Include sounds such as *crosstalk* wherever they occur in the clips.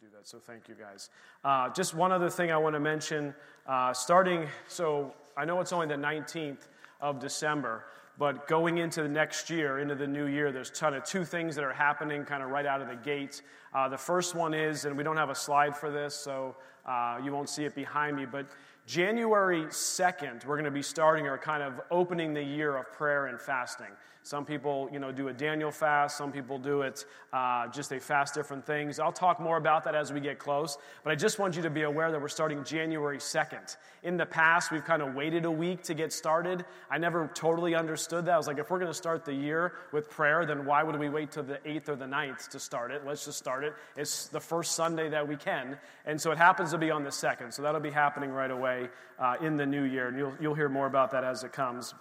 do that, so thank you guys. Uh, just one other thing I want to mention. Uh, starting, so I know it's only the 19th of December, but going into the next year, into the new year, there's a ton of two things that are happening kind of right out of the gate. Uh, the first one is, and we don't have a slide for this, so uh, you won't see it behind me, but January 2nd, we're going to be starting our kind of opening the year of prayer and fasting. Some people, you know, do a Daniel fast. Some people do it uh, just they fast different things. I'll talk more about that as we get close. But I just want you to be aware that we're starting January 2nd. In the past, we've kind of waited a week to get started. I never totally understood that. I was like, if we're going to start the year with prayer, then why would we wait till the 8th or the 9th to start it? Let's just start it. It's the first Sunday that we can. And so it happens to be on the 2nd. So that'll be happening right away uh, in the new year. And you'll, you'll hear more about that as it comes.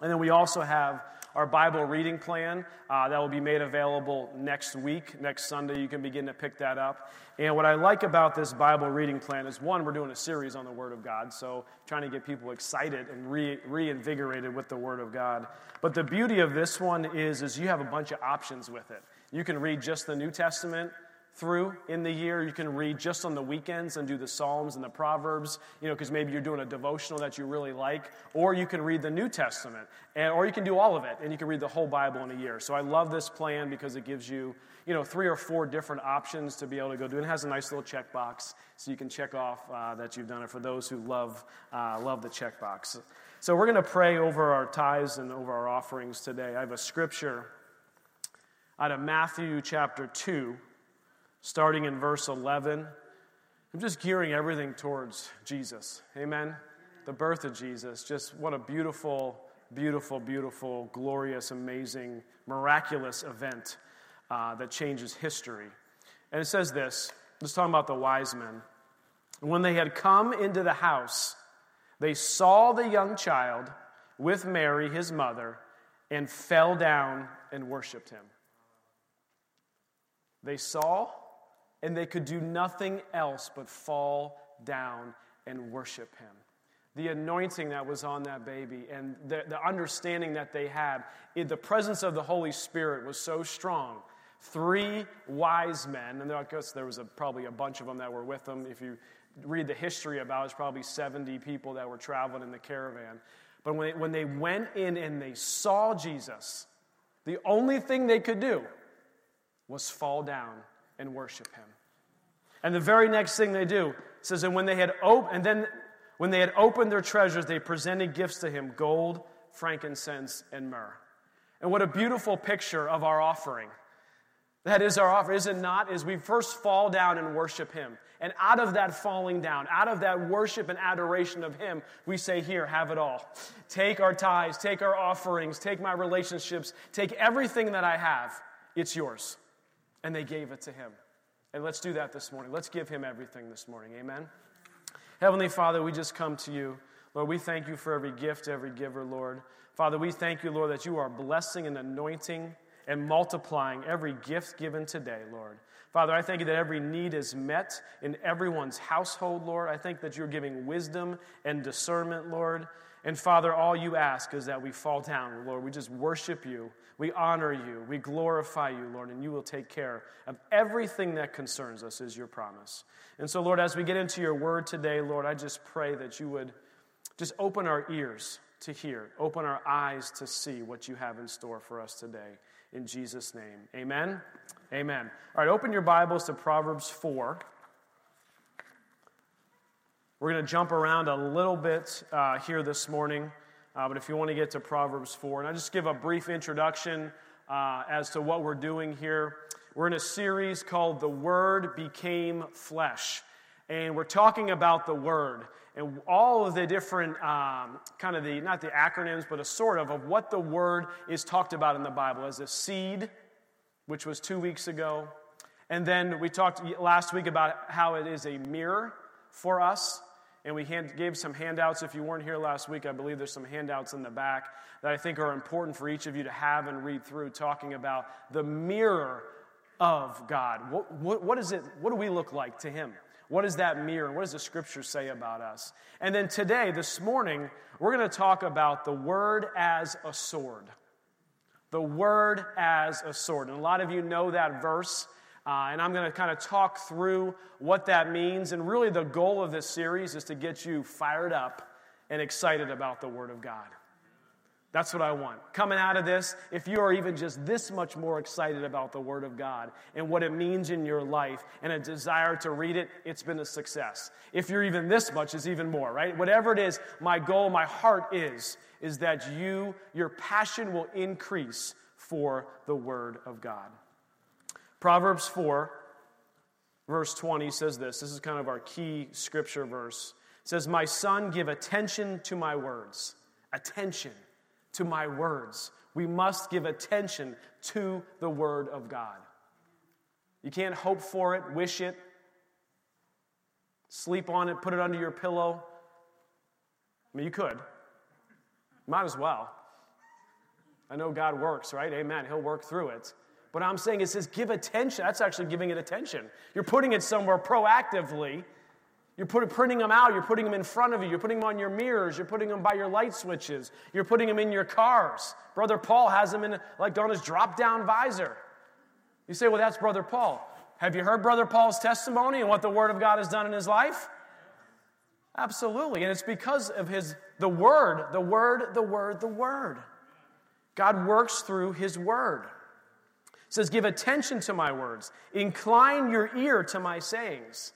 And then we also have our Bible reading plan. Uh, that will be made available next week. Next Sunday, you can begin to pick that up. And what I like about this Bible reading plan is one, we're doing a series on the Word of God, so trying to get people excited and re- reinvigorated with the Word of God. But the beauty of this one is, is you have a bunch of options with it. You can read just the New Testament, through in the year. You can read just on the weekends and do the Psalms and the Proverbs, you know, because maybe you're doing a devotional that you really like. Or you can read the New Testament, and, or you can do all of it, and you can read the whole Bible in a year. So I love this plan because it gives you, you know, three or four different options to be able to go do. And It has a nice little checkbox, so you can check off uh, that you've done it for those who love, uh, love the checkbox. So we're going to pray over our tithes and over our offerings today. I have a scripture out of Matthew chapter 2 starting in verse 11. I'm just gearing everything towards Jesus. Amen. The birth of Jesus. Just what a beautiful, beautiful, beautiful, glorious, amazing, miraculous event uh, that changes history. And it says this it's talking about the wise men. When they had come into the house, they saw the young child with Mary, his mother, and fell down and worshiped him. They saw and they could do nothing else but fall down and worship him. The anointing that was on that baby and the, the understanding that they had, it, the presence of the Holy Spirit was so strong. Three wise men, and I guess there was a, probably a bunch of them that were with them. If you read the history about it, it's probably 70 people that were traveling in the caravan. But when they, when they went in and they saw Jesus, the only thing they could do was fall down and worship him. And the very next thing they do says, and when they had op- and then when they had opened their treasures, they presented gifts to him: gold, frankincense, and myrrh. And what a beautiful picture of our offering. That is our offer, is it not? Is we first fall down and worship Him. And out of that falling down, out of that worship and adoration of Him, we say, Here, have it all. Take our tithes, take our offerings, take my relationships, take everything that I have. It's yours. And they gave it to Him. And let's do that this morning. Let's give him everything this morning. Amen. Heavenly Father, we just come to you. Lord, we thank you for every gift, every giver, Lord. Father, we thank you, Lord, that you are blessing and anointing and multiplying every gift given today, Lord. Father, I thank you that every need is met in everyone's household, Lord. I think that you're giving wisdom and discernment, Lord. And Father, all you ask is that we fall down, Lord. We just worship you we honor you. We glorify you, Lord, and you will take care of everything that concerns us, is your promise. And so, Lord, as we get into your word today, Lord, I just pray that you would just open our ears to hear, open our eyes to see what you have in store for us today. In Jesus' name, amen. Amen. All right, open your Bibles to Proverbs 4. We're going to jump around a little bit uh, here this morning. Uh, but if you want to get to Proverbs 4, and I'll just give a brief introduction uh, as to what we're doing here. We're in a series called The Word Became Flesh. And we're talking about the Word and all of the different um, kind of the, not the acronyms, but a sort of, of what the Word is talked about in the Bible as a seed, which was two weeks ago. And then we talked last week about how it is a mirror for us and we hand, gave some handouts. If you weren't here last week, I believe there's some handouts in the back that I think are important for each of you to have and read through, talking about the mirror of God. What, what, what is it? What do we look like to Him? What is that mirror? What does the scripture say about us? And then today, this morning, we're going to talk about the word as a sword. The word as a sword. And a lot of you know that verse Uh, and I'm going to kind of talk through what that means. And really, the goal of this series is to get you fired up and excited about the Word of God. That's what I want. Coming out of this, if you are even just this much more excited about the Word of God and what it means in your life and a desire to read it, it's been a success. If you're even this much, it's even more, right? Whatever it is, my goal, my heart is, is that you, your passion will increase for the Word of God. Proverbs 4, verse 20 says this. This is kind of our key scripture verse. It says, My son, give attention to my words. Attention to my words. We must give attention to the Word of God. You can't hope for it, wish it, sleep on it, put it under your pillow. I mean, you could. Might as well. I know God works, right? Amen. He'll work through it. But I'm saying it says give attention. That's actually giving it attention. You're putting it somewhere proactively you're put, printing them out, you're putting them in front of you, you're putting them on your mirrors, you're putting them by your light switches, you're putting them in your cars. Brother Paul has them in like on his drop down visor. You say, well, that's Brother Paul. Have you heard Brother Paul's testimony and what the Word of God has done in his life? Absolutely. And it's because of his the word, the word, the word, the word. God works through his word. It says, Give attention to my words, incline your ear to my sayings.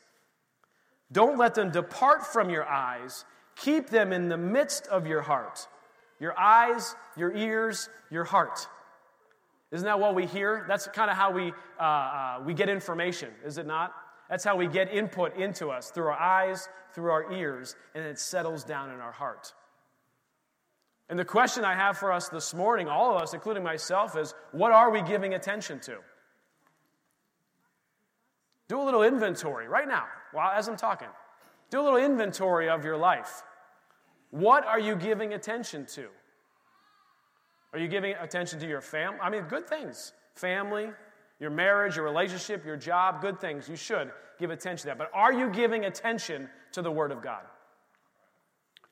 Don't let them depart from your eyes. Keep them in the midst of your heart. Your eyes, your ears, your heart. Isn't that what we hear? That's kind of how we, uh, uh, we get information, is it not? That's how we get input into us through our eyes, through our ears, and it settles down in our heart. And the question I have for us this morning, all of us, including myself, is what are we giving attention to? Do a little inventory right now while as I'm talking. Do a little inventory of your life. What are you giving attention to? Are you giving attention to your family? I mean, good things. Family, your marriage, your relationship, your job, good things. You should give attention to that. But are you giving attention to the Word of God?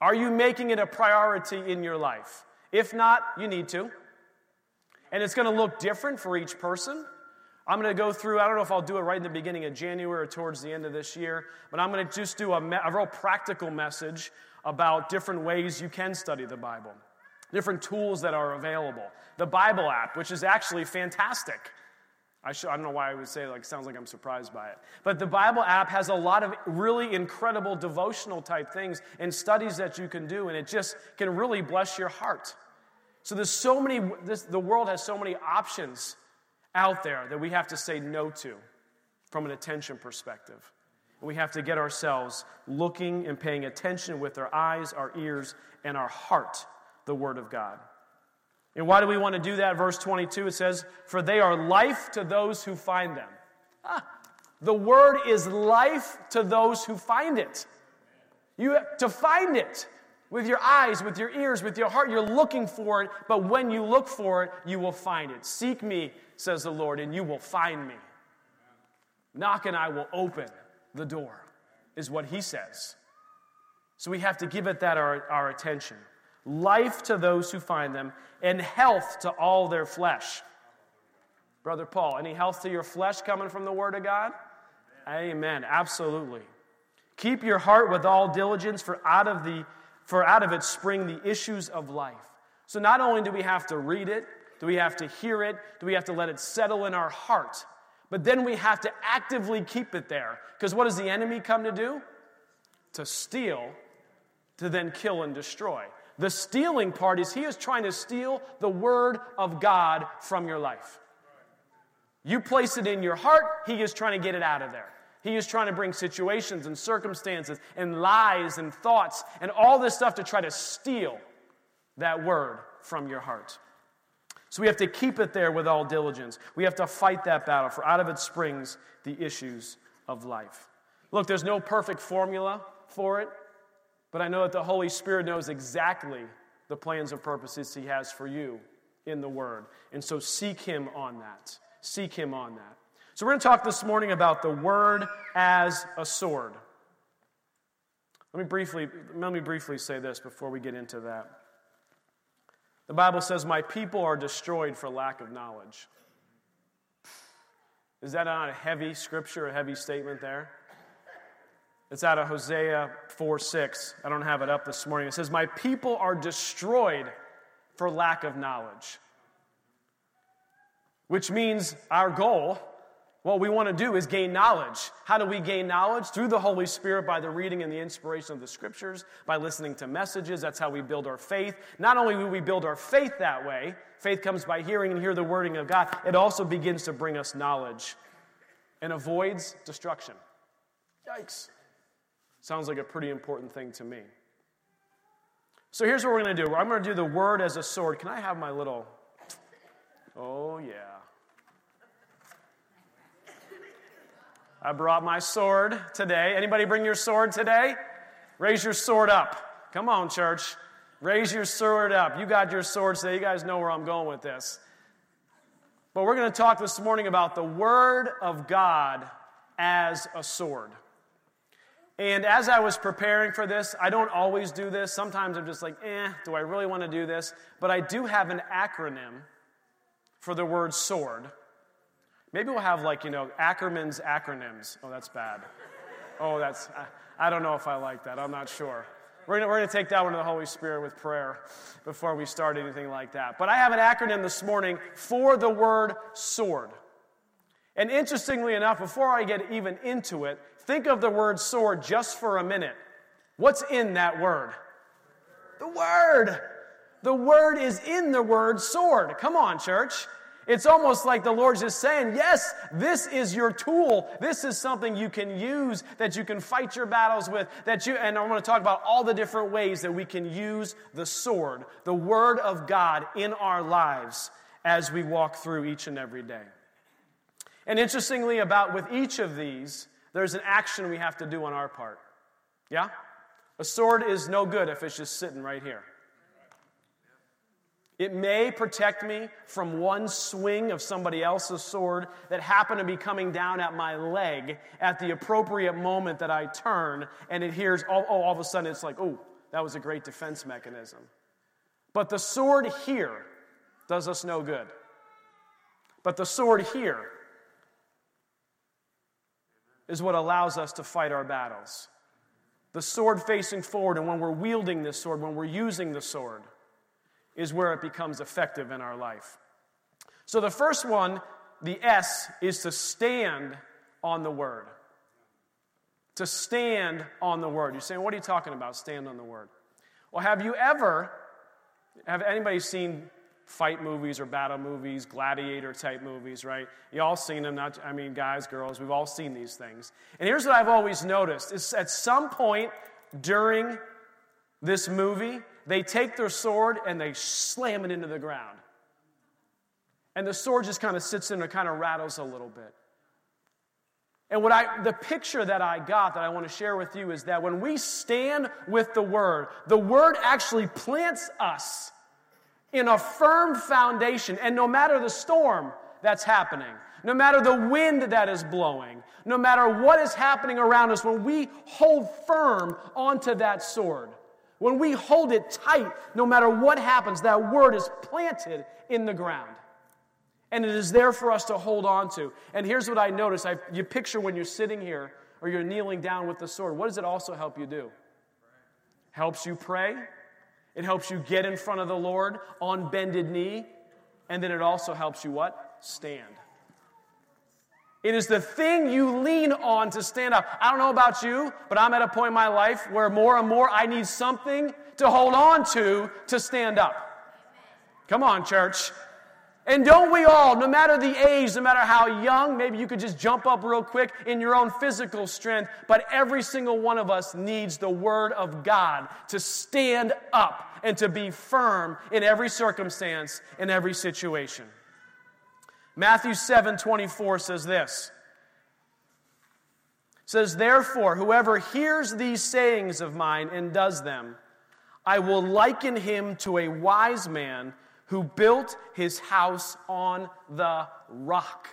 Are you making it a priority in your life? If not, you need to. And it's going to look different for each person. I'm going to go through, I don't know if I'll do it right in the beginning of January or towards the end of this year, but I'm going to just do a, me- a real practical message about different ways you can study the Bible, different tools that are available. The Bible app, which is actually fantastic. I, should, I don't know why I would say like sounds like I'm surprised by it. But the Bible app has a lot of really incredible devotional type things and studies that you can do, and it just can really bless your heart. So there's so many, this, the world has so many options out there that we have to say no to from an attention perspective. We have to get ourselves looking and paying attention with our eyes, our ears, and our heart, the Word of God. And why do we want to do that? Verse 22, it says, For they are life to those who find them. Ah, the Word is life to those who find it. You have to find it with your eyes, with your ears, with your heart. You're looking for it, but when you look for it, you will find it. Seek me, says the Lord, and you will find me. Knock and I will open the door, is what he says. So we have to give it that our, our attention. Life to those who find them, and health to all their flesh. Brother Paul, any health to your flesh coming from the Word of God? Amen. Amen. Absolutely. Keep your heart with all diligence, for out of the for out of it spring the issues of life. So not only do we have to read it, do we have to hear it, do we have to let it settle in our heart, but then we have to actively keep it there. Because what does the enemy come to do? To steal, to then kill and destroy. The stealing part is he is trying to steal the word of God from your life. You place it in your heart, he is trying to get it out of there. He is trying to bring situations and circumstances and lies and thoughts and all this stuff to try to steal that word from your heart. So we have to keep it there with all diligence. We have to fight that battle, for out of it springs the issues of life. Look, there's no perfect formula for it, but I know that the Holy Spirit knows exactly the plans and purposes He has for you in the Word. And so seek Him on that. Seek Him on that. So, we're going to talk this morning about the word as a sword. Let me briefly, let me briefly say this before we get into that. The Bible says, My people are destroyed for lack of knowledge. Is that not a heavy scripture, a heavy statement there? It's out of Hosea 4 6. I don't have it up this morning. It says, My people are destroyed for lack of knowledge. Which means our goal, what we want to do is gain knowledge. How do we gain knowledge? Through the Holy Spirit, by the reading and the inspiration of the scriptures, by listening to messages. That's how we build our faith. Not only do we build our faith that way, faith comes by hearing and hear the wording of God, it also begins to bring us knowledge and avoids destruction. Yikes. Sounds like a pretty important thing to me. So here's what we're going to do I'm going to do the word as a sword. Can I have my little. Oh, yeah. I brought my sword today. Anybody bring your sword today? Raise your sword up. Come on, church. Raise your sword up. You got your sword today. You guys know where I'm going with this. But we're going to talk this morning about the Word of God as a sword. And as I was preparing for this, I don't always do this. Sometimes I'm just like, eh, do I really want to do this? But I do have an acronym for the word sword. Maybe we'll have like, you know, Ackerman's acronyms. Oh, that's bad. Oh, that's, I, I don't know if I like that. I'm not sure. We're going we're to take that one to the Holy Spirit with prayer before we start anything like that. But I have an acronym this morning for the word sword. And interestingly enough, before I get even into it, think of the word sword just for a minute. What's in that word? The word. The word is in the word sword. Come on, church. It's almost like the Lord's just saying, Yes, this is your tool. This is something you can use that you can fight your battles with. That you, and I'm going to talk about all the different ways that we can use the sword, the Word of God, in our lives as we walk through each and every day. And interestingly, about with each of these, there's an action we have to do on our part. Yeah? A sword is no good if it's just sitting right here. It may protect me from one swing of somebody else's sword that happened to be coming down at my leg at the appropriate moment that I turn, and it hears, oh, oh all of a sudden it's like, oh, that was a great defense mechanism. But the sword here does us no good. But the sword here is what allows us to fight our battles. The sword facing forward, and when we're wielding this sword, when we're using the sword, is where it becomes effective in our life. So the first one, the S, is to stand on the word. To stand on the word. You're saying, what are you talking about? Stand on the word. Well, have you ever, have anybody seen fight movies or battle movies, gladiator type movies, right? You all seen them, not, I mean, guys, girls, we've all seen these things. And here's what I've always noticed is at some point during this movie, they take their sword and they slam it into the ground. And the sword just kind of sits in and kind of rattles a little bit. And what I, the picture that I got that I want to share with you is that when we stand with the Word, the Word actually plants us in a firm foundation. And no matter the storm that's happening, no matter the wind that is blowing, no matter what is happening around us, when we hold firm onto that sword, when we hold it tight, no matter what happens, that word is planted in the ground. And it is there for us to hold on to. And here's what I notice I, you picture when you're sitting here or you're kneeling down with the sword. What does it also help you do? Helps you pray. It helps you get in front of the Lord on bended knee. And then it also helps you what? Stand. It is the thing you lean on to stand up. I don't know about you, but I'm at a point in my life where more and more I need something to hold on to to stand up. Come on, church. And don't we all, no matter the age, no matter how young, maybe you could just jump up real quick in your own physical strength, but every single one of us needs the Word of God to stand up and to be firm in every circumstance, in every situation. Matthew 7 24 says this. Says, Therefore, whoever hears these sayings of mine and does them, I will liken him to a wise man who built his house on the rock.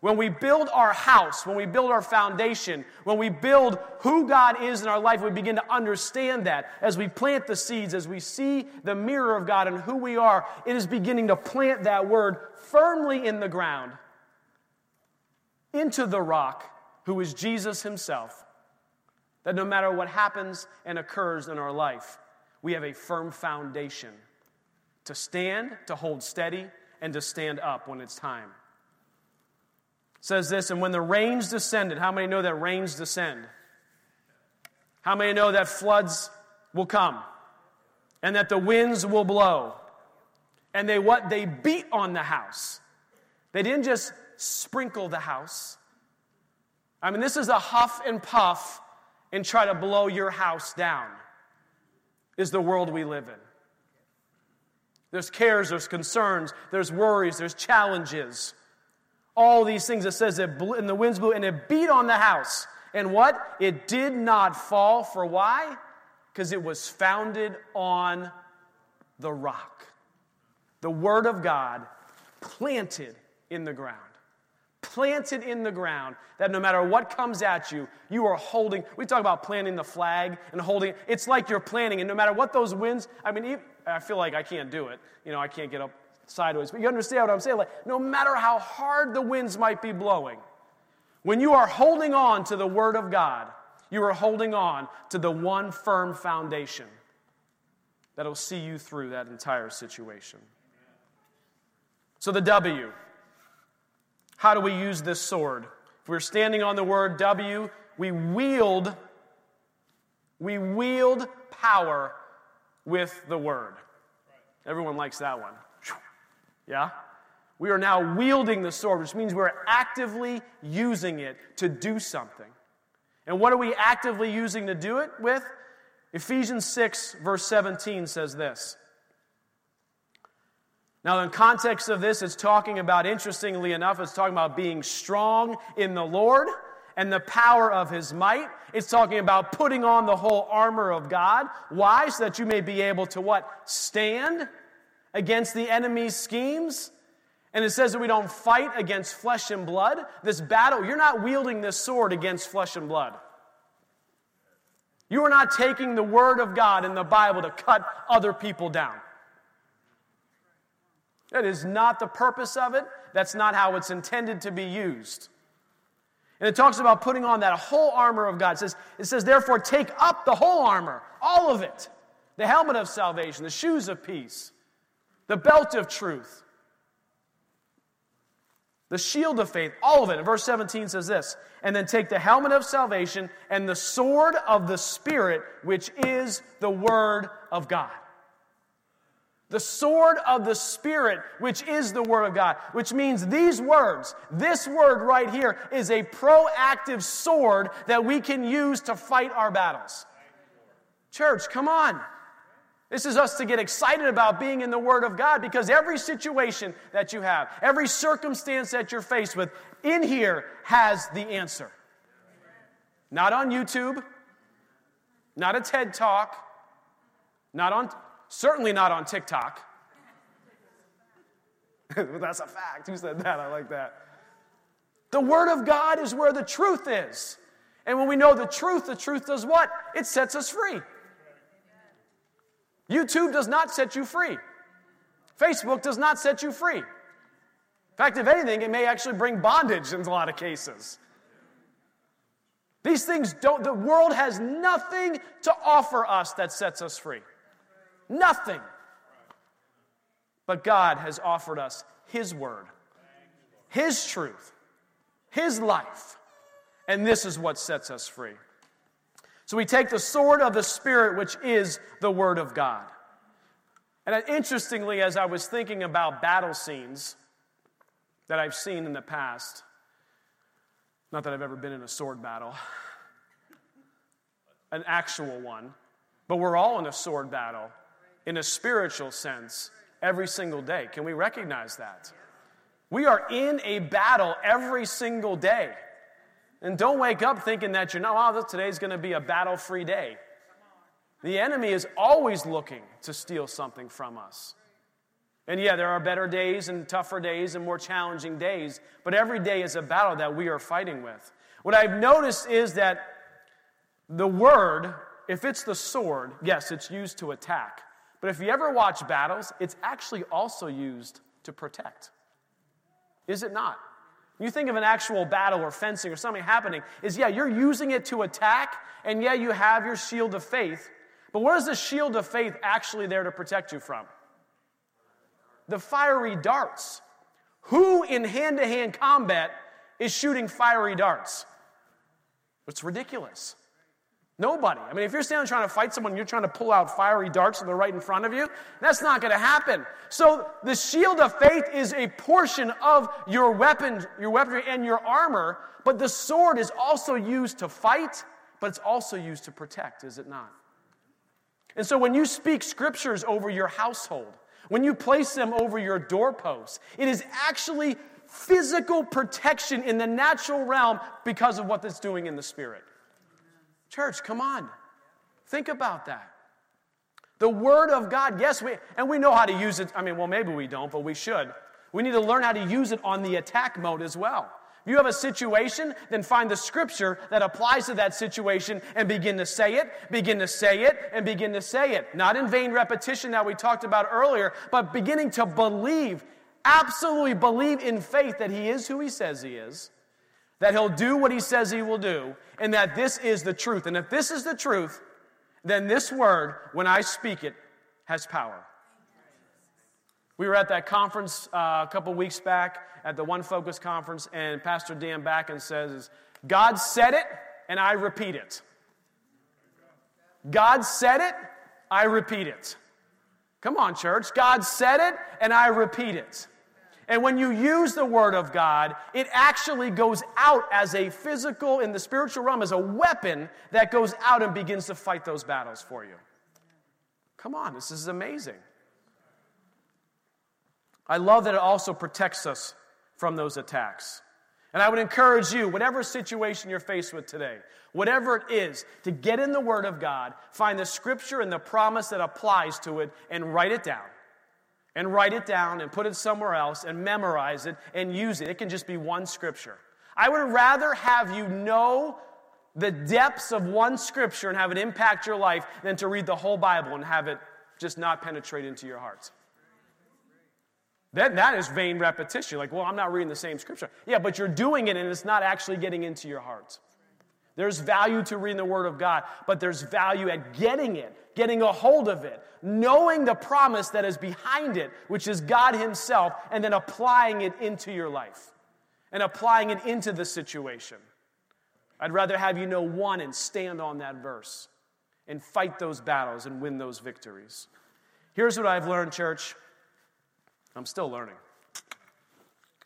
When we build our house, when we build our foundation, when we build who God is in our life, we begin to understand that as we plant the seeds, as we see the mirror of God and who we are, it is beginning to plant that word firmly in the ground. into the rock, who is Jesus himself, that no matter what happens and occurs in our life, we have a firm foundation to stand, to hold steady, and to stand up when it's time. It says this, and when the rains descended, how many know that rains descend? How many know that floods will come? And that the winds will blow? And they what? They beat on the house. They didn't just sprinkle the house. I mean, this is a huff and puff and try to blow your house down, is the world we live in. There's cares, there's concerns, there's worries, there's challenges. All these things it says it blew, and the winds blew and it beat on the house. And what? It did not fall. For why? Because it was founded on the rock. The Word of God planted in the ground. Planted in the ground that no matter what comes at you, you are holding. We talk about planting the flag and holding. It's like you're planting, and no matter what those winds, I mean, I feel like I can't do it. You know, I can't get up sideways. But you understand what I'm saying? Like, no matter how hard the winds might be blowing, when you are holding on to the Word of God, you are holding on to the one firm foundation that'll see you through that entire situation. So, the W. How do we use this sword? If we're standing on the word W, we wield we wield power with the word. Everyone likes that one. Yeah? We are now wielding the sword, which means we're actively using it to do something. And what are we actively using to do it with? Ephesians 6, verse 17 says this now, in context of this, it's talking about, interestingly enough, it's talking about being strong in the Lord and the power of his might. It's talking about putting on the whole armor of God. Why? So that you may be able to what? Stand against the enemy's schemes. And it says that we don't fight against flesh and blood. This battle, you're not wielding this sword against flesh and blood. You are not taking the word of God in the Bible to cut other people down. That is not the purpose of it. That's not how it's intended to be used. And it talks about putting on that whole armor of God. It says, it says, therefore, take up the whole armor, all of it the helmet of salvation, the shoes of peace, the belt of truth, the shield of faith, all of it. And verse 17 says this and then take the helmet of salvation and the sword of the Spirit, which is the word of God. The sword of the Spirit, which is the Word of God, which means these words, this word right here, is a proactive sword that we can use to fight our battles. Church, come on. This is us to get excited about being in the Word of God because every situation that you have, every circumstance that you're faced with, in here has the answer. Not on YouTube, not a TED Talk, not on Certainly not on TikTok. *laughs* That's a fact. Who said that? I like that. The Word of God is where the truth is. And when we know the truth, the truth does what? It sets us free. YouTube does not set you free. Facebook does not set you free. In fact, if anything, it may actually bring bondage in a lot of cases. These things don't, the world has nothing to offer us that sets us free. Nothing. But God has offered us His Word, His truth, His life. And this is what sets us free. So we take the sword of the Spirit, which is the Word of God. And interestingly, as I was thinking about battle scenes that I've seen in the past, not that I've ever been in a sword battle, an actual one, but we're all in a sword battle in a spiritual sense every single day. Can we recognize that? We are in a battle every single day. And don't wake up thinking that you're not, oh, today's going to be a battle free day. The enemy is always looking to steal something from us. And yeah, there are better days and tougher days and more challenging days, but every day is a battle that we are fighting with. What I've noticed is that the word, if it's the sword, yes, it's used to attack. But if you ever watch battles, it's actually also used to protect. Is it not? you think of an actual battle or fencing or something happening, is yeah, you're using it to attack, and yeah, you have your shield of faith. But what is the shield of faith actually there to protect you from? The fiery darts. Who in hand to hand combat is shooting fiery darts? It's ridiculous. Nobody. I mean, if you're standing trying to fight someone, you're trying to pull out fiery darts and they're right in front of you, that's not going to happen. So the shield of faith is a portion of your weapon, your weaponry and your armor, but the sword is also used to fight, but it's also used to protect, is it not? And so when you speak scriptures over your household, when you place them over your doorposts, it is actually physical protection in the natural realm because of what it's doing in the spirit. Church, come on. Think about that. The Word of God, yes, we, and we know how to use it. I mean, well, maybe we don't, but we should. We need to learn how to use it on the attack mode as well. If you have a situation, then find the scripture that applies to that situation and begin to say it, begin to say it, and begin to say it. Not in vain repetition that we talked about earlier, but beginning to believe, absolutely believe in faith that He is who He says He is, that He'll do what He says He will do, and that this is the truth. And if this is the truth, then this word, when I speak it, has power. We were at that conference uh, a couple weeks back at the One Focus conference, and Pastor Dan Backen says, God said it, and I repeat it. God said it, I repeat it. Come on, church. God said it, and I repeat it. And when you use the Word of God, it actually goes out as a physical, in the spiritual realm, as a weapon that goes out and begins to fight those battles for you. Come on, this is amazing. I love that it also protects us from those attacks. And I would encourage you, whatever situation you're faced with today, whatever it is, to get in the Word of God, find the scripture and the promise that applies to it, and write it down and write it down and put it somewhere else and memorize it and use it. It can just be one scripture. I would rather have you know the depths of one scripture and have it impact your life than to read the whole Bible and have it just not penetrate into your heart. That, that is vain repetition. Like, well, I'm not reading the same scripture. Yeah, but you're doing it and it's not actually getting into your heart. There's value to reading the Word of God, but there's value at getting it, getting a hold of it, knowing the promise that is behind it, which is God Himself, and then applying it into your life and applying it into the situation. I'd rather have you know one and stand on that verse and fight those battles and win those victories. Here's what I've learned, church. I'm still learning.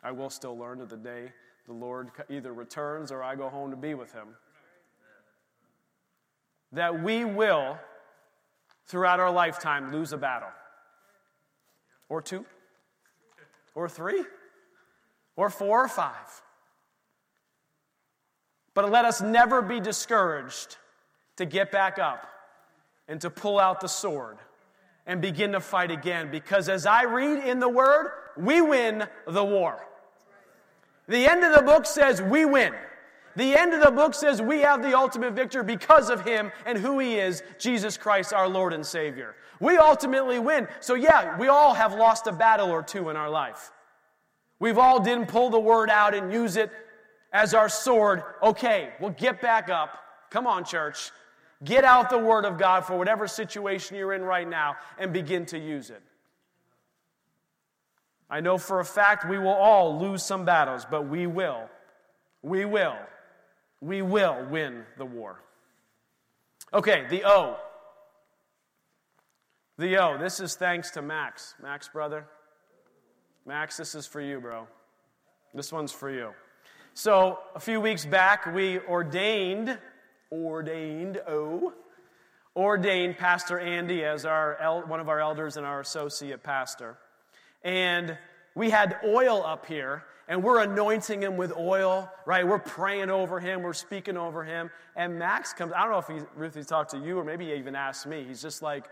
I will still learn to the day the Lord either returns or I go home to be with Him that we will, throughout our lifetime, lose a battle. Or two, or three, or four, or five. But let us never be discouraged to get back up and to pull out the sword and begin to fight again. Because as I read in the Word, we win the war. The end of the book says we win. The end of the book says we have the ultimate victor because of him and who he is, Jesus Christ, our Lord and Savior. We ultimately win. So, yeah, we all have lost a battle or two in our life. We've all didn't pull the word out and use it as our sword. Okay, well, get back up. Come on, church. Get out the word of God for whatever situation you're in right now and begin to use it. I know for a fact we will all lose some battles, but we will. We will we will win the war. Okay, the O. The O. This is thanks to Max. Max, brother. Max, this is for you, bro. This one's for you. So, a few weeks back, we ordained, ordained, O, ordained Pastor Andy as our, one of our elders and our associate pastor. And we had oil up here, and we're anointing him with oil, right? We're praying over him, we're speaking over him. And Max comes, I don't know if he, talked to you or maybe he even asked me. He's just like,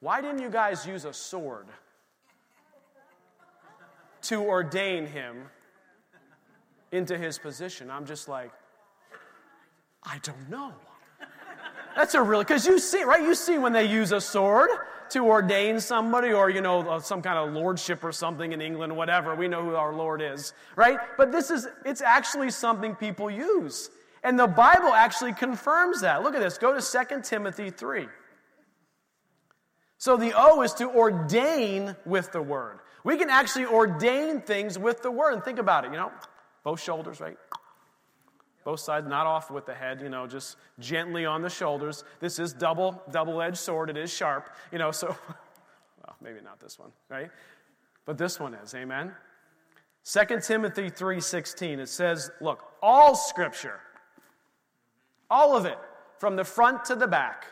why didn't you guys use a sword to ordain him into his position? I'm just like, I don't know. That's a really, because you see, right? You see when they use a sword. To ordain somebody or, you know, uh, some kind of lordship or something in England, whatever. We know who our Lord is, right? But this is, it's actually something people use. And the Bible actually confirms that. Look at this. Go to 2 Timothy 3. So the O is to ordain with the word. We can actually ordain things with the word. And think about it, you know, both shoulders, right? Both sides, not off with the head, you know, just gently on the shoulders. This is double, double-edged sword. It is sharp, you know, so, *laughs* well, maybe not this one, right? But this one is, amen? 2 Timothy 3.16, it says, look, all scripture, all of it, from the front to the back,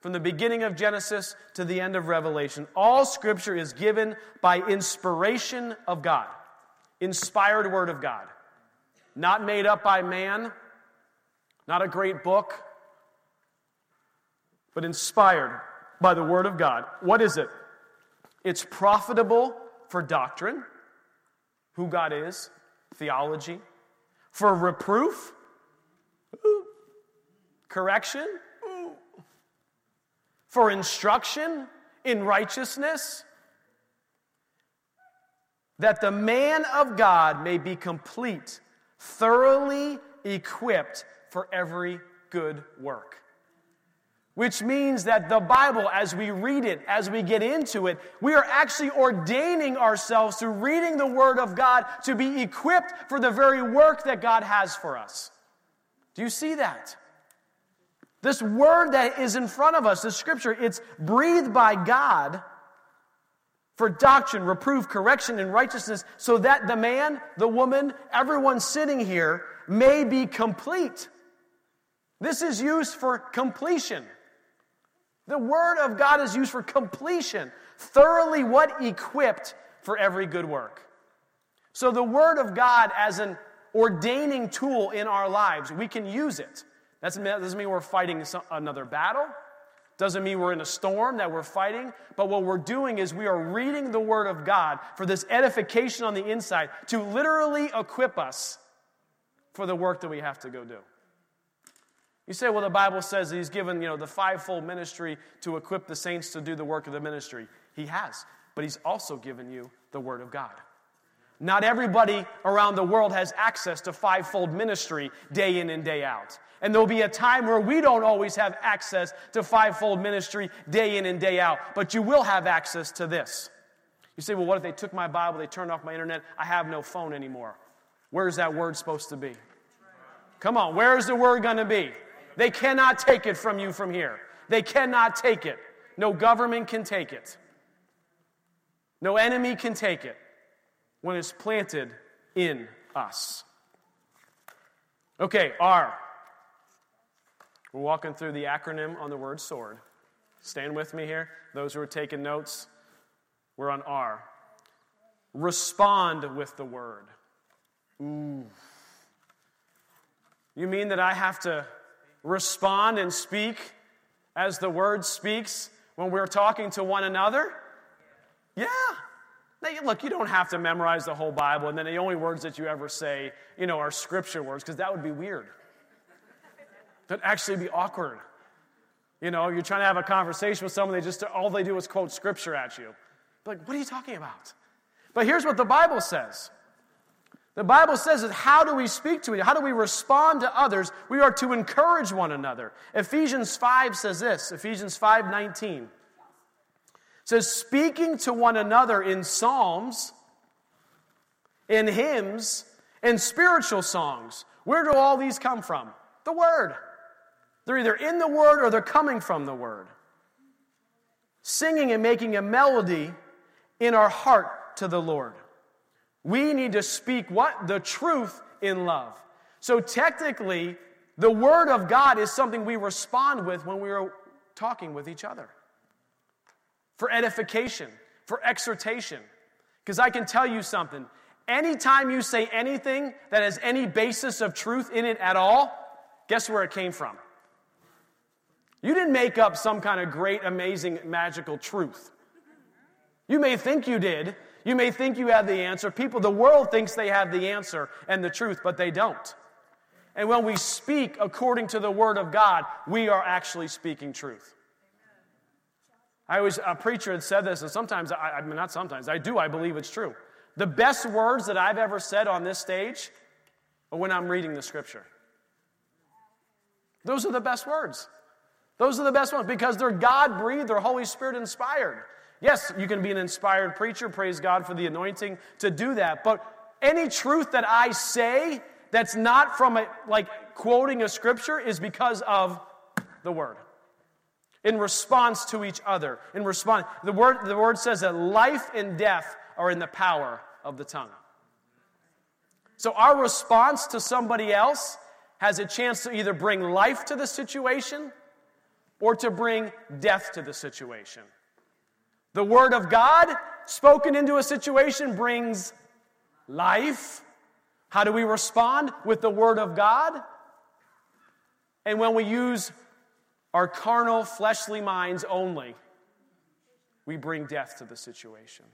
from the beginning of Genesis to the end of Revelation, all scripture is given by inspiration of God, inspired word of God, not made up by man, not a great book, but inspired by the word of God. What is it? It's profitable for doctrine, who God is, theology, for reproof, correction, for instruction in righteousness, that the man of God may be complete, thoroughly equipped for every good work. Which means that the Bible, as we read it, as we get into it, we are actually ordaining ourselves through reading the Word of God to be equipped for the very work that God has for us. Do you see that? This word that is in front of us, this scripture, it's breathed by God for doctrine, reproof, correction, and righteousness, so that the man, the woman, everyone sitting here may be complete. This is used for completion. The word of God is used for completion, thoroughly what equipped for every good work. So the word of God as an ordaining tool in our lives, we can use it. That doesn't mean we're fighting another battle. Doesn't mean we're in a storm that we're fighting. But what we're doing is we are reading the Word of God for this edification on the inside to literally equip us for the work that we have to go do. You say, well, the Bible says He's given you know, the fivefold ministry to equip the saints to do the work of the ministry. He has. But He's also given you the Word of God. Not everybody around the world has access to fivefold ministry day in and day out. And there'll be a time where we don't always have access to fivefold ministry day in and day out, but you will have access to this. You say, well, what if they took my Bible, they turned off my internet? I have no phone anymore. Where's that word supposed to be? Come on, where is the word going to be? They cannot take it from you from here. They cannot take it. No government can take it. No enemy can take it when it's planted in us. Okay, R. We're walking through the acronym on the word sword. Stand with me here. Those who are taking notes, we're on R. Respond with the word. Ooh. You mean that I have to respond and speak as the word speaks when we're talking to one another? Yeah. Now, look, you don't have to memorize the whole Bible, and then the only words that you ever say, you know, are scripture words, because that would be weird. That'd actually be awkward. You know, you're trying to have a conversation with someone, they just, all they do is quote scripture at you. Like, what are you talking about? But here's what the Bible says. The Bible says that how do we speak to each other? How do we respond to others? We are to encourage one another. Ephesians 5 says this, Ephesians 5 19 says, speaking to one another in psalms, in hymns, and spiritual songs. Where do all these come from? The Word. They're either in the Word or they're coming from the Word. Singing and making a melody in our heart to the Lord. We need to speak what? The truth in love. So technically, the Word of God is something we respond with when we are talking with each other for edification, for exhortation. Because I can tell you something. Anytime you say anything that has any basis of truth in it at all, guess where it came from? You didn't make up some kind of great, amazing, magical truth. You may think you did. You may think you have the answer. People, the world thinks they have the answer and the truth, but they don't. And when we speak according to the Word of God, we are actually speaking truth. I was a preacher had said this, and sometimes, I, I mean, not sometimes, I do, I believe it's true. The best words that I've ever said on this stage are when I'm reading the scripture. Those are the best words. Those are the best ones because they're God breathed, they're Holy Spirit inspired. Yes, you can be an inspired preacher, praise God for the anointing to do that, but any truth that I say that's not from a, like quoting a scripture is because of the word in response to each other. In response, the word, the word says that life and death are in the power of the tongue. So our response to somebody else has a chance to either bring life to the situation or to bring death to the situation. The Word of God spoken into a situation brings life. How do we respond? With the Word of God. And when we use our carnal, fleshly minds only, we bring death to the situation.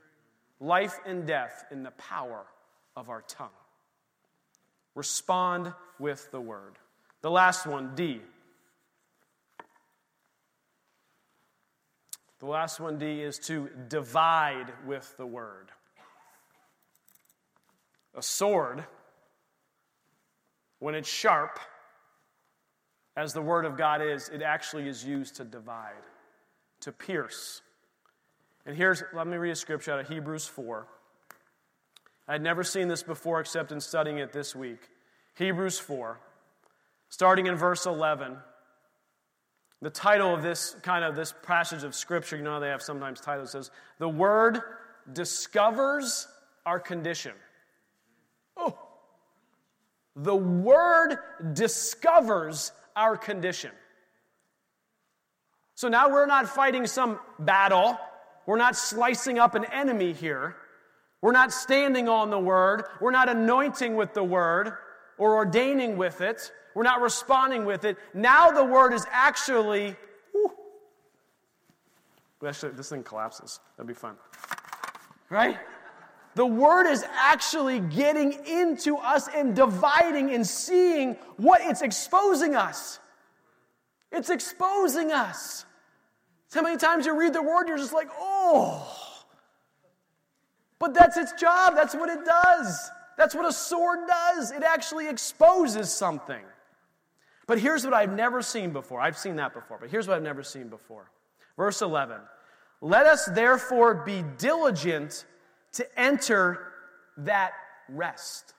Life and death in the power of our tongue. Respond with the word. The last one, D. The last one, D, is to divide with the word. A sword, when it's sharp, as the Word of God is, it actually is used to divide, to pierce. And here's, let me read a scripture out of Hebrews 4. I had never seen this before except in studying it this week. Hebrews 4, starting in verse 11. The title of this kind of this passage of scripture, you know they have sometimes titles, says, The Word discovers our condition. Oh, the Word discovers our condition. So now we're not fighting some battle. We're not slicing up an enemy here. We're not standing on the word. We're not anointing with the word or ordaining with it. We're not responding with it. Now the word is actually. Whew, actually, this thing collapses. That'd be fun. Right? The word is actually getting into us and dividing and seeing what it's exposing us. It's exposing us. How many times you read the word, you're just like, oh. But that's its job. That's what it does. That's what a sword does. It actually exposes something. But here's what I've never seen before. I've seen that before, but here's what I've never seen before. Verse 11 Let us therefore be diligent to enter that rest.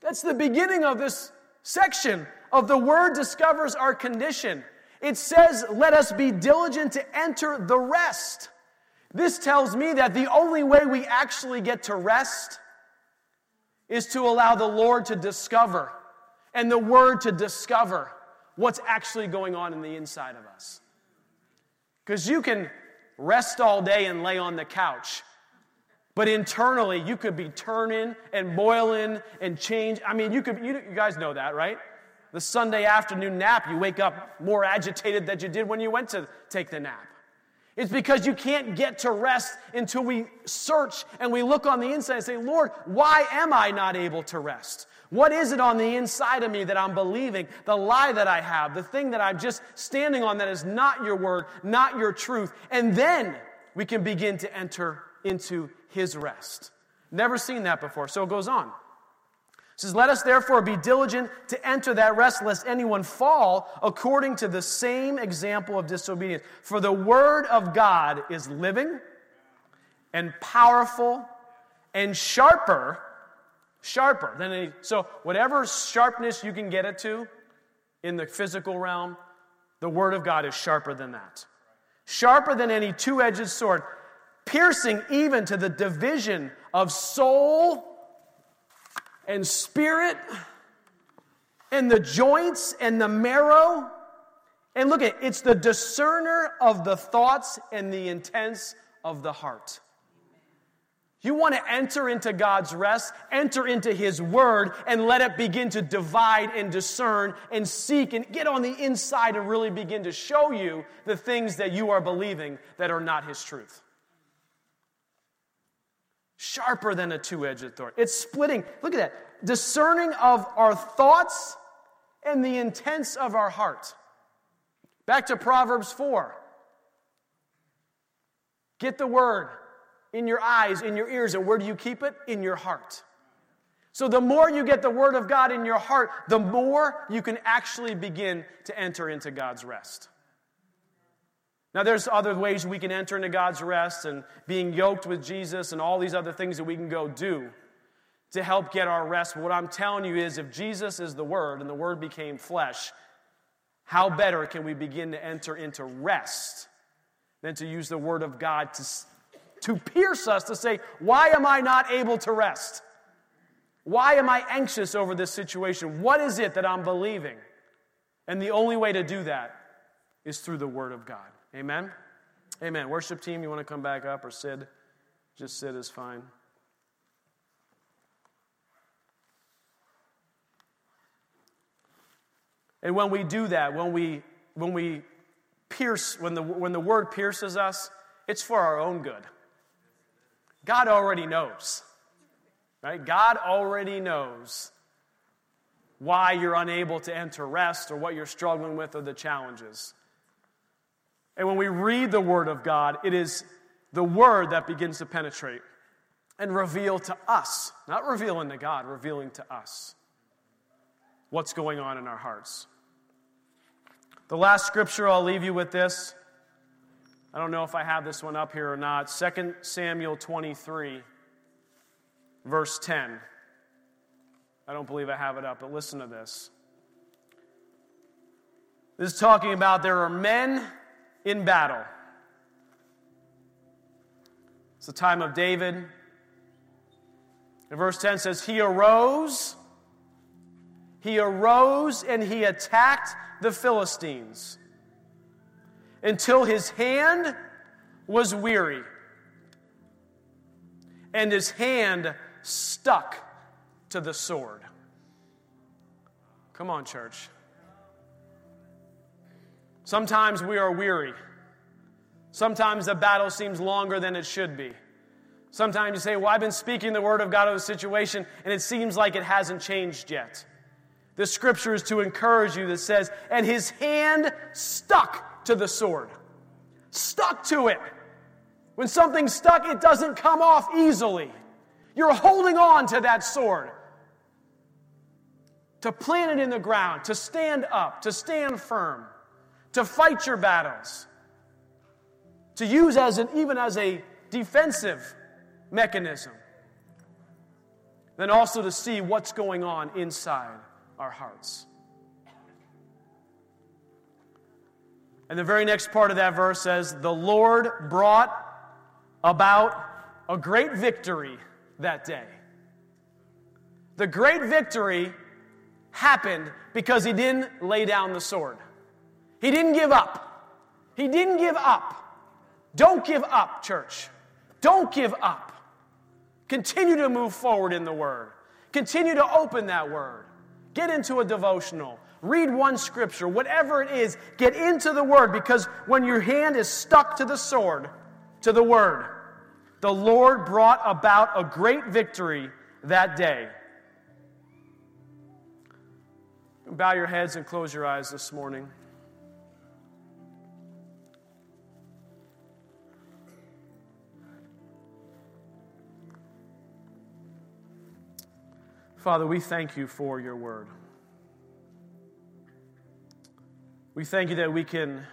That's the beginning of this section of the word discovers our condition. It says, Let us be diligent to enter the rest. This tells me that the only way we actually get to rest is to allow the Lord to discover and the Word to discover what's actually going on in the inside of us. Because you can rest all day and lay on the couch. But internally, you could be turning and boiling and change. I mean, you could, you, you, guys know that, right? The Sunday afternoon nap, you wake up more agitated than you did when you went to take the nap. It's because you can't get to rest until we search and we look on the inside and say, Lord, why am I not able to rest? What is it on the inside of me that I'm believing? The lie that I have, the thing that I'm just standing on that is not your word, not your truth. And then we can begin to enter into his rest. Never seen that before. So it goes on. It says, Let us therefore be diligent to enter that rest, lest anyone fall according to the same example of disobedience. For the word of God is living and powerful and sharper sharper than any. So, whatever sharpness you can get it to in the physical realm, the Word of God is sharper than that. Sharper than any two edged sword, piercing even to the division of soul and spirit and the joints and the marrow. And look at it's the discerner of the thoughts and the intents of the heart. You want to enter into God's rest, enter into His Word, and let it begin to divide and discern and seek and get on the inside and really begin to show you the things that you are believing that are not His truth. Sharper than a two edged sword. It's splitting. Look at that. Discerning of our thoughts and the intents of our heart. Back to Proverbs 4. Get the word in your eyes, in your ears, and where do you keep it? In your heart. So, the more you get the Word of God in your heart, the more you can actually begin to enter into God's rest. Now, there's other ways we can enter into God's rest and being yoked with Jesus and all these other things that we can go do to help get our rest. But what I'm telling you is if Jesus is the Word and the Word became flesh, how better can we begin to enter into rest than to use the Word of God to, to pierce us to say, Why am I not able to rest? Why am I anxious over this situation? What is it that I'm believing? And the only way to do that is through the Word of God. Amen? Amen. Worship team, you want to come back up or Sid? Just sit is fine. And when we do that, when we, when we pierce, when the, when the word pierces us, it's for our own good. God already knows. Right? God already knows why you're unable to enter rest or what you're struggling with or the challenges. And when we read the Word of God, it is the Word that begins to penetrate and reveal to us, not revealing to God, revealing to us what's going on in our hearts. The last scripture I'll leave you with this. I don't know if I have this one up here or not. 2 Samuel 23 verse 10. I don't believe I have it up, but listen to this. This is talking about there are men in battle. It's the time of David. And verse 10 says, He arose, he arose and he attacked the Philistines until his hand was weary and his hand stuck to the sword. Come on, church. Sometimes we are weary. Sometimes the battle seems longer than it should be. Sometimes you say, Well, I've been speaking the word of God of the situation, and it seems like it hasn't changed yet. The scripture is to encourage you that says, And his hand stuck to the sword. Stuck to it. When something's stuck, it doesn't come off easily. You're holding on to that sword. To plant it in the ground, to stand up, to stand firm, to fight your battles, to use as an, even as a defensive mechanism. Then also to see what's going on inside our hearts. And the very next part of that verse says, The Lord brought about a great victory that day. The great victory happened because he didn't lay down the sword. He didn't give up. He didn't give up. Don't give up, church. Don't give up. Continue to move forward in the Word. Continue to open that Word. Get into a devotional. Read one scripture. Whatever it is, get into the Word because when your hand is stuck to the sword, to the Word, the Lord brought about a great victory that day. Bow your heads and close your eyes this morning. Father, we thank you for your word. We thank you that we can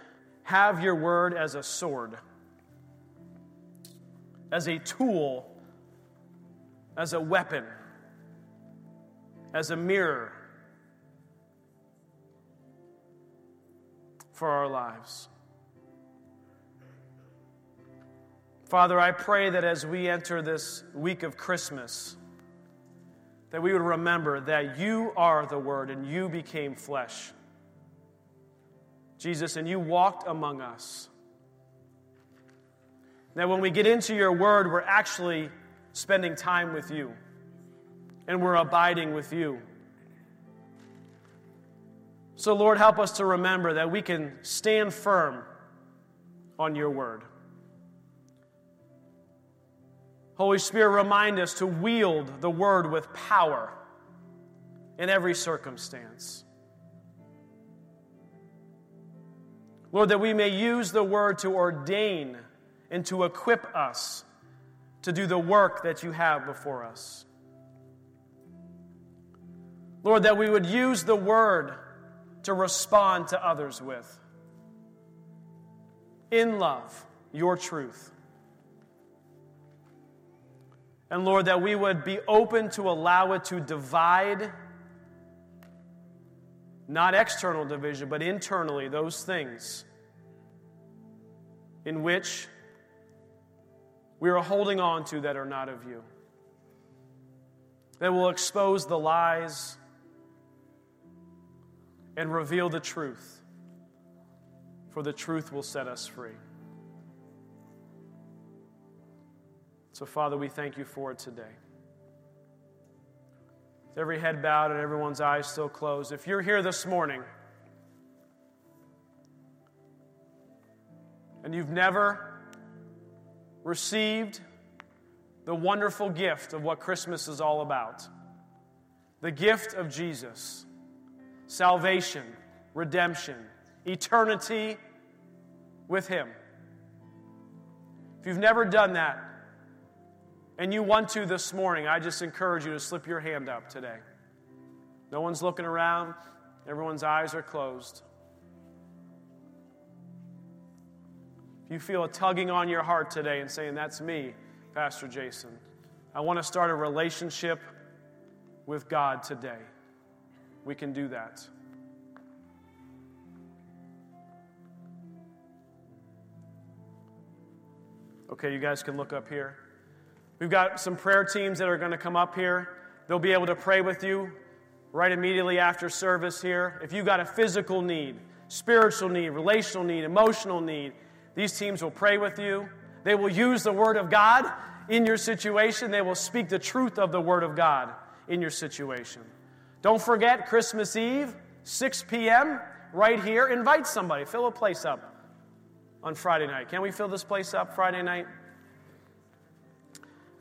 have your word as a sword as a tool, as a weapon, as a mirror for our lives. Father, I pray that as we enter this week of Christmas, that we would remember that you are the Word and you became flesh. Jesus, and you walked among us. That when we get into your word, we're actually spending time with you and we're abiding with you. So, Lord, help us to remember that we can stand firm on your word. Holy Spirit, remind us to wield the word with power in every circumstance. Lord, that we may use the word to ordain and to equip us to do the work that you have before us. Lord, that we would use the word to respond to others with. In love, your truth. And Lord, that we would be open to allow it to divide, not external division, but internally, those things in which we are holding on to that are not of you. That will expose the lies and reveal the truth, for the truth will set us free. So, Father, we thank you for it today. With every head bowed and everyone's eyes still closed, if you're here this morning and you've never received the wonderful gift of what Christmas is all about the gift of Jesus, salvation, redemption, eternity with Him. If you've never done that and you want to this morning, I just encourage you to slip your hand up today. No one's looking around, everyone's eyes are closed. If you feel a tugging on your heart today and saying, That's me, Pastor Jason, I want to start a relationship with God today, we can do that. Okay, you guys can look up here. We've got some prayer teams that are going to come up here. They'll be able to pray with you right immediately after service here. If you've got a physical need, spiritual need, relational need, emotional need, these teams will pray with you. They will use the Word of God in your situation. They will speak the truth of the Word of God in your situation. Don't forget Christmas Eve, 6 p.m., right here. Invite somebody. Fill a place up on Friday night. Can we fill this place up Friday night?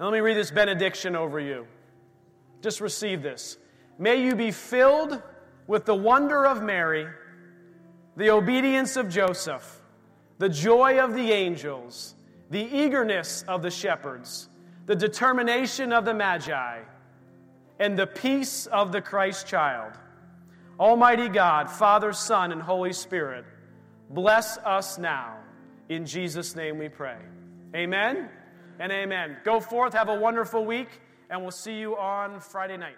Now, let me read this benediction over you. Just receive this. May you be filled with the wonder of Mary, the obedience of Joseph the joy of the angels, the eagerness of the shepherds, the determination of the magi, and the peace of the Christ child. Almighty God, Father, Son, and Holy Spirit, bless us now. In Jesus' name we pray. Amen and amen. Go forth, have a wonderful week, and we'll see you on Friday night.